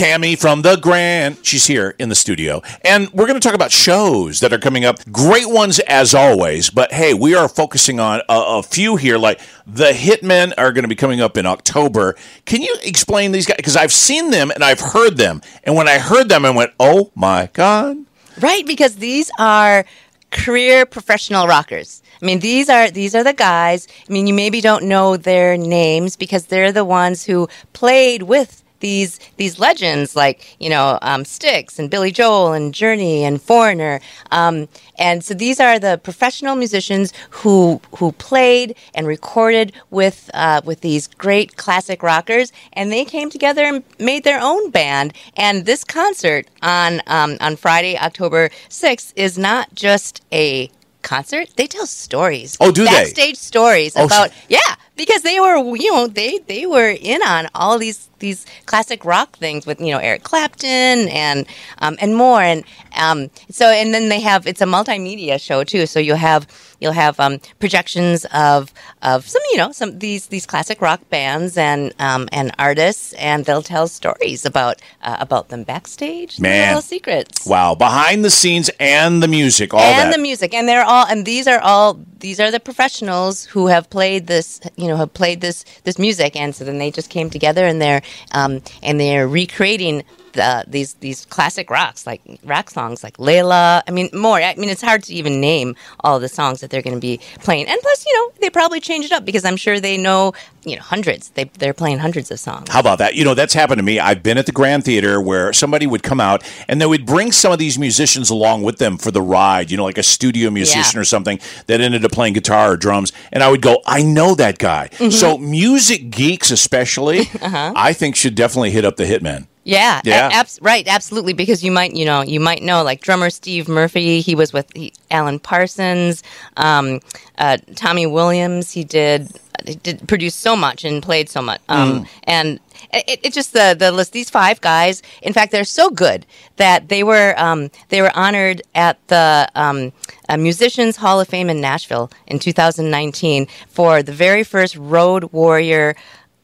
Tammy from the Grand. She's here in the studio. And we're going to talk about shows that are coming up. Great ones as always. But hey, we are focusing on a, a few here. Like the Hitmen are going to be coming up in October. Can you explain these guys? Because I've seen them and I've heard them. And when I heard them, I went, oh my God. Right, because these are career professional rockers. I mean, these are these are the guys. I mean, you maybe don't know their names because they're the ones who played with these these legends like you know um, Styx and Billy Joel and Journey and Foreigner. Um, and so these are the professional musicians who who played and recorded with uh, with these great classic rockers, and they came together and made their own band. And this concert on um, on Friday, October sixth, is not just a concert. They tell stories. Oh, do they? Backstage stories Oh, about yeah, because they were you know they they were in on all these these classic rock things with you know Eric Clapton and um, and more and um, so and then they have it's a multimedia show too. So you'll have you'll have um, projections of of some you know some these these classic rock bands and um, and artists and they'll tell stories about uh, about them backstage. Man. little secrets Wow. Behind the scenes and the music, all and that. the music and they're all and these are all these are the professionals who have played this you know have played this this music and so then they just came together and they're um, and they're recreating the, these these classic rocks like rock songs like Layla I mean more I mean it's hard to even name all the songs that they're going to be playing and plus you know they probably change it up because I'm sure they know you know hundreds they they're playing hundreds of songs How about that? You know, that's happened to me. I've been at the Grand Theater where somebody would come out and they would bring some of these musicians along with them for the ride, you know, like a studio musician Yeah. or something that ended up playing guitar or drums. And I would go, I know that guy. Mm-hmm. So, music geeks, especially, I think should definitely hit up the Hitmen. Yeah, Yeah. abs- right, absolutely. Because you might, you know, you might know, like drummer Steve Murphy. He was with he, Alan Parsons, um, uh, Tommy Williams. He did, he did produce so much and played so much, um, and it, it just the the list. These five guys, in fact, they're so good that they were um, they were honored at the um, uh, Musicians Hall of Fame in Nashville in 2019 for the very first Road Warrior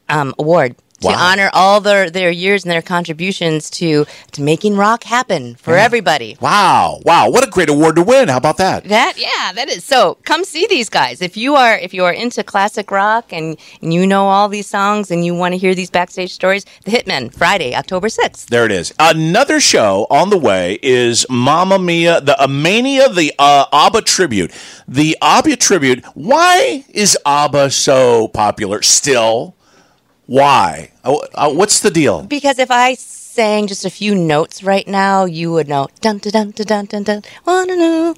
um, Award to Wow. honor all their, their years and their contributions to to making rock happen for everybody. Wow. Wow. What a great award to win. How about that? That yeah, that is so. Come see these guys if you are if you are into classic rock and, and you know all these songs and you want to hear these backstage stories. The Hitmen Friday, October sixth. There it is. Another show on the way is Mamma Mia, the Amania, the uh, ABBA tribute. The ABBA tribute. Why is ABBA so popular still? Why? Uh, uh, what's the deal? Because if I sang just a few notes right now, you would know. Dun dun dun dun dun dun. Wanna know?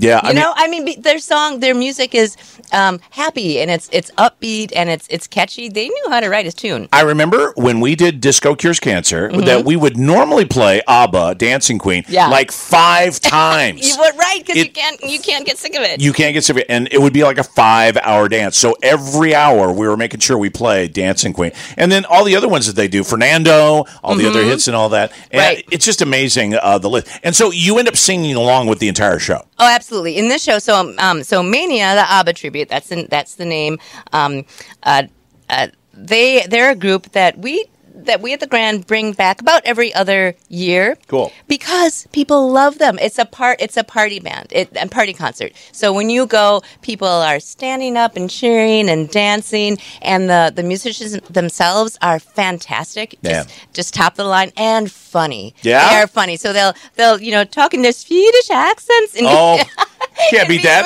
Yeah, You know, I mean, their song, their music is um, happy and it's it's upbeat and it's it's catchy. They knew how to write a tune. I remember when we did Disco Cures Cancer that we would normally play ABBA, Dancing Queen, Mm-hmm. Yeah. like five times. You would right because you can't you can't get sick of it. You can't get sick of it. And it would be like a five hour dance. So every hour we were making sure we played Dancing Queen. And then all the other ones that they do, Fernando, all the other hits and all that. And Mm-hmm. Right. it's just amazing, uh, the list. And so you end up singing along with the entire show. Oh, absolutely. In this show, so um, so Mania, the ABBA tribute. That's the, that's the name. Um, uh, uh, they they're a group that we that we at the Grand bring back about every other year. Cool. Because people love them. It's a part. It's a party band. It a party concert. So when you go, people are standing up and cheering and dancing, and the the musicians themselves are fantastic. Just, Yeah. just top of the line and funny. Yeah? they're funny. So they'll they'll you know talk in their Swedish accents and Oh, can't beat that.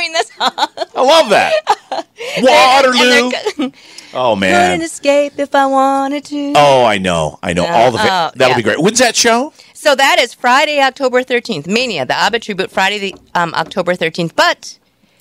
I love that. Waterloo. Oh, man, Couldn't escape if I wanted to. Oh, I know. I know. All the fa- Oh, That'll yeah. be great. When's that show? So that is Friday, October 13th. Mania, the ABBA tribute, Friday, the, um, October 13th. But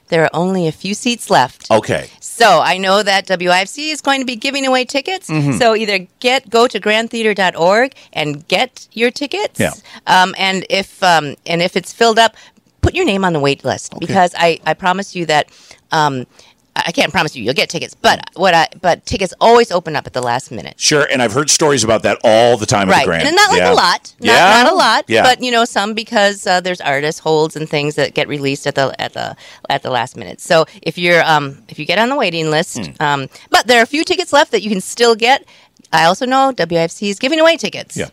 there are only a few seats left. Okay. So I know that WIFC is going to be giving away tickets. Mm-hmm. So either get go to grandtheater.org and get your tickets. Yeah. Um, and if um, and if it's filled up, put your name on the wait list because I, I promise you that um, I can't promise you you'll get tickets, but what I but tickets always open up at the last minute. Sure. And I've heard stories about that all the time at Right, the Grand. and not like Yeah. a lot, not, Yeah? not a lot, Yeah. but you know some because uh, there's artist holds and things that get released at the at the at the last minute. So if you're um if you get on the waiting list, Hmm. um, but there are a few tickets left that you can still get. I also know WIFC is giving away tickets. Yeah.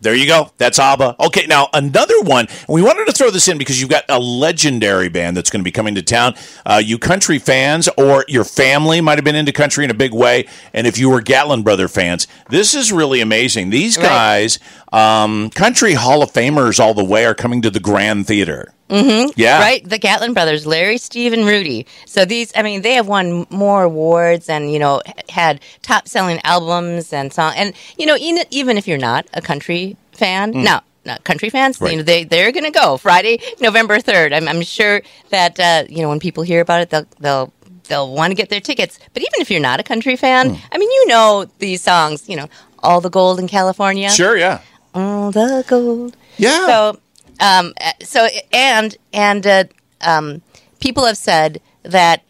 There you go. That's ABBA. Okay, now another one. We wanted to throw this in because you've got a legendary band that's going to be coming to town. Uh, you country fans or your family might have been into country in a big way. And if you were Gatlin Brother fans, this is really amazing. These Right. guys, um, country Hall of Famers all the way, are coming to the Grand Theater. Mm-hmm. Yeah. Right, the Gatlin brothers, Larry, Steve, and Rudy. So these, I mean, they have won more awards and you know had top selling albums and song. And you know, even, even if you're not a country fan, no, not country fans, Right. you know, they they're going to go Friday, November third. I'm, I'm sure that uh, you know when people hear about it, they'll they'll they'll want to get their tickets. But even if you're not a country fan, I mean, you know these songs. You know, all the gold in California, Sure, yeah. all the gold. Yeah. So, um, uh, so and and uh, um, people have said that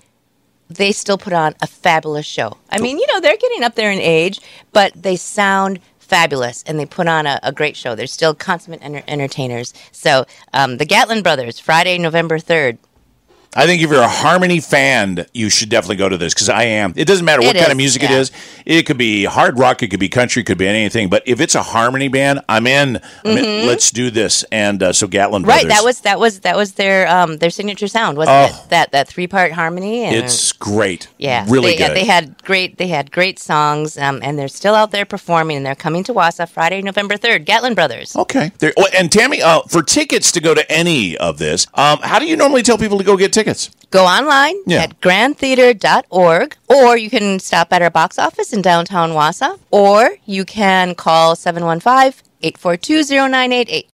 they still put on a fabulous show. I mean, you know, they're getting up there in age, but they sound fabulous and they put on a, a great show. They're still consummate enter- entertainers. So, um, the Gatlin Brothers, Friday, November 3rd. I think if you're a Harmony fan, you should definitely go to this because I am. It doesn't matter what It kind is, of music it yeah. is. It could be hard rock, it could be country, it could be anything. But if it's a Harmony band, I'm in. I'm in. Let's do this. And uh, so Gatlin Mm-hmm. Right, that was that was that was their um, their signature sound, wasn't Oh. it? That that three part harmony. And It's great. Yeah, really they, good. They had great. They had great songs, um, and they're still out there performing. And they're coming to Wausau Friday, November third. Gatlin Brothers. Okay. And Tammy, uh, for tickets to go to any of this, um, how do you normally tell people to go get tickets? Go online Yeah. at grandtheater.org, or you can stop at our box office in downtown Wausau, or you can call 715 842 0988.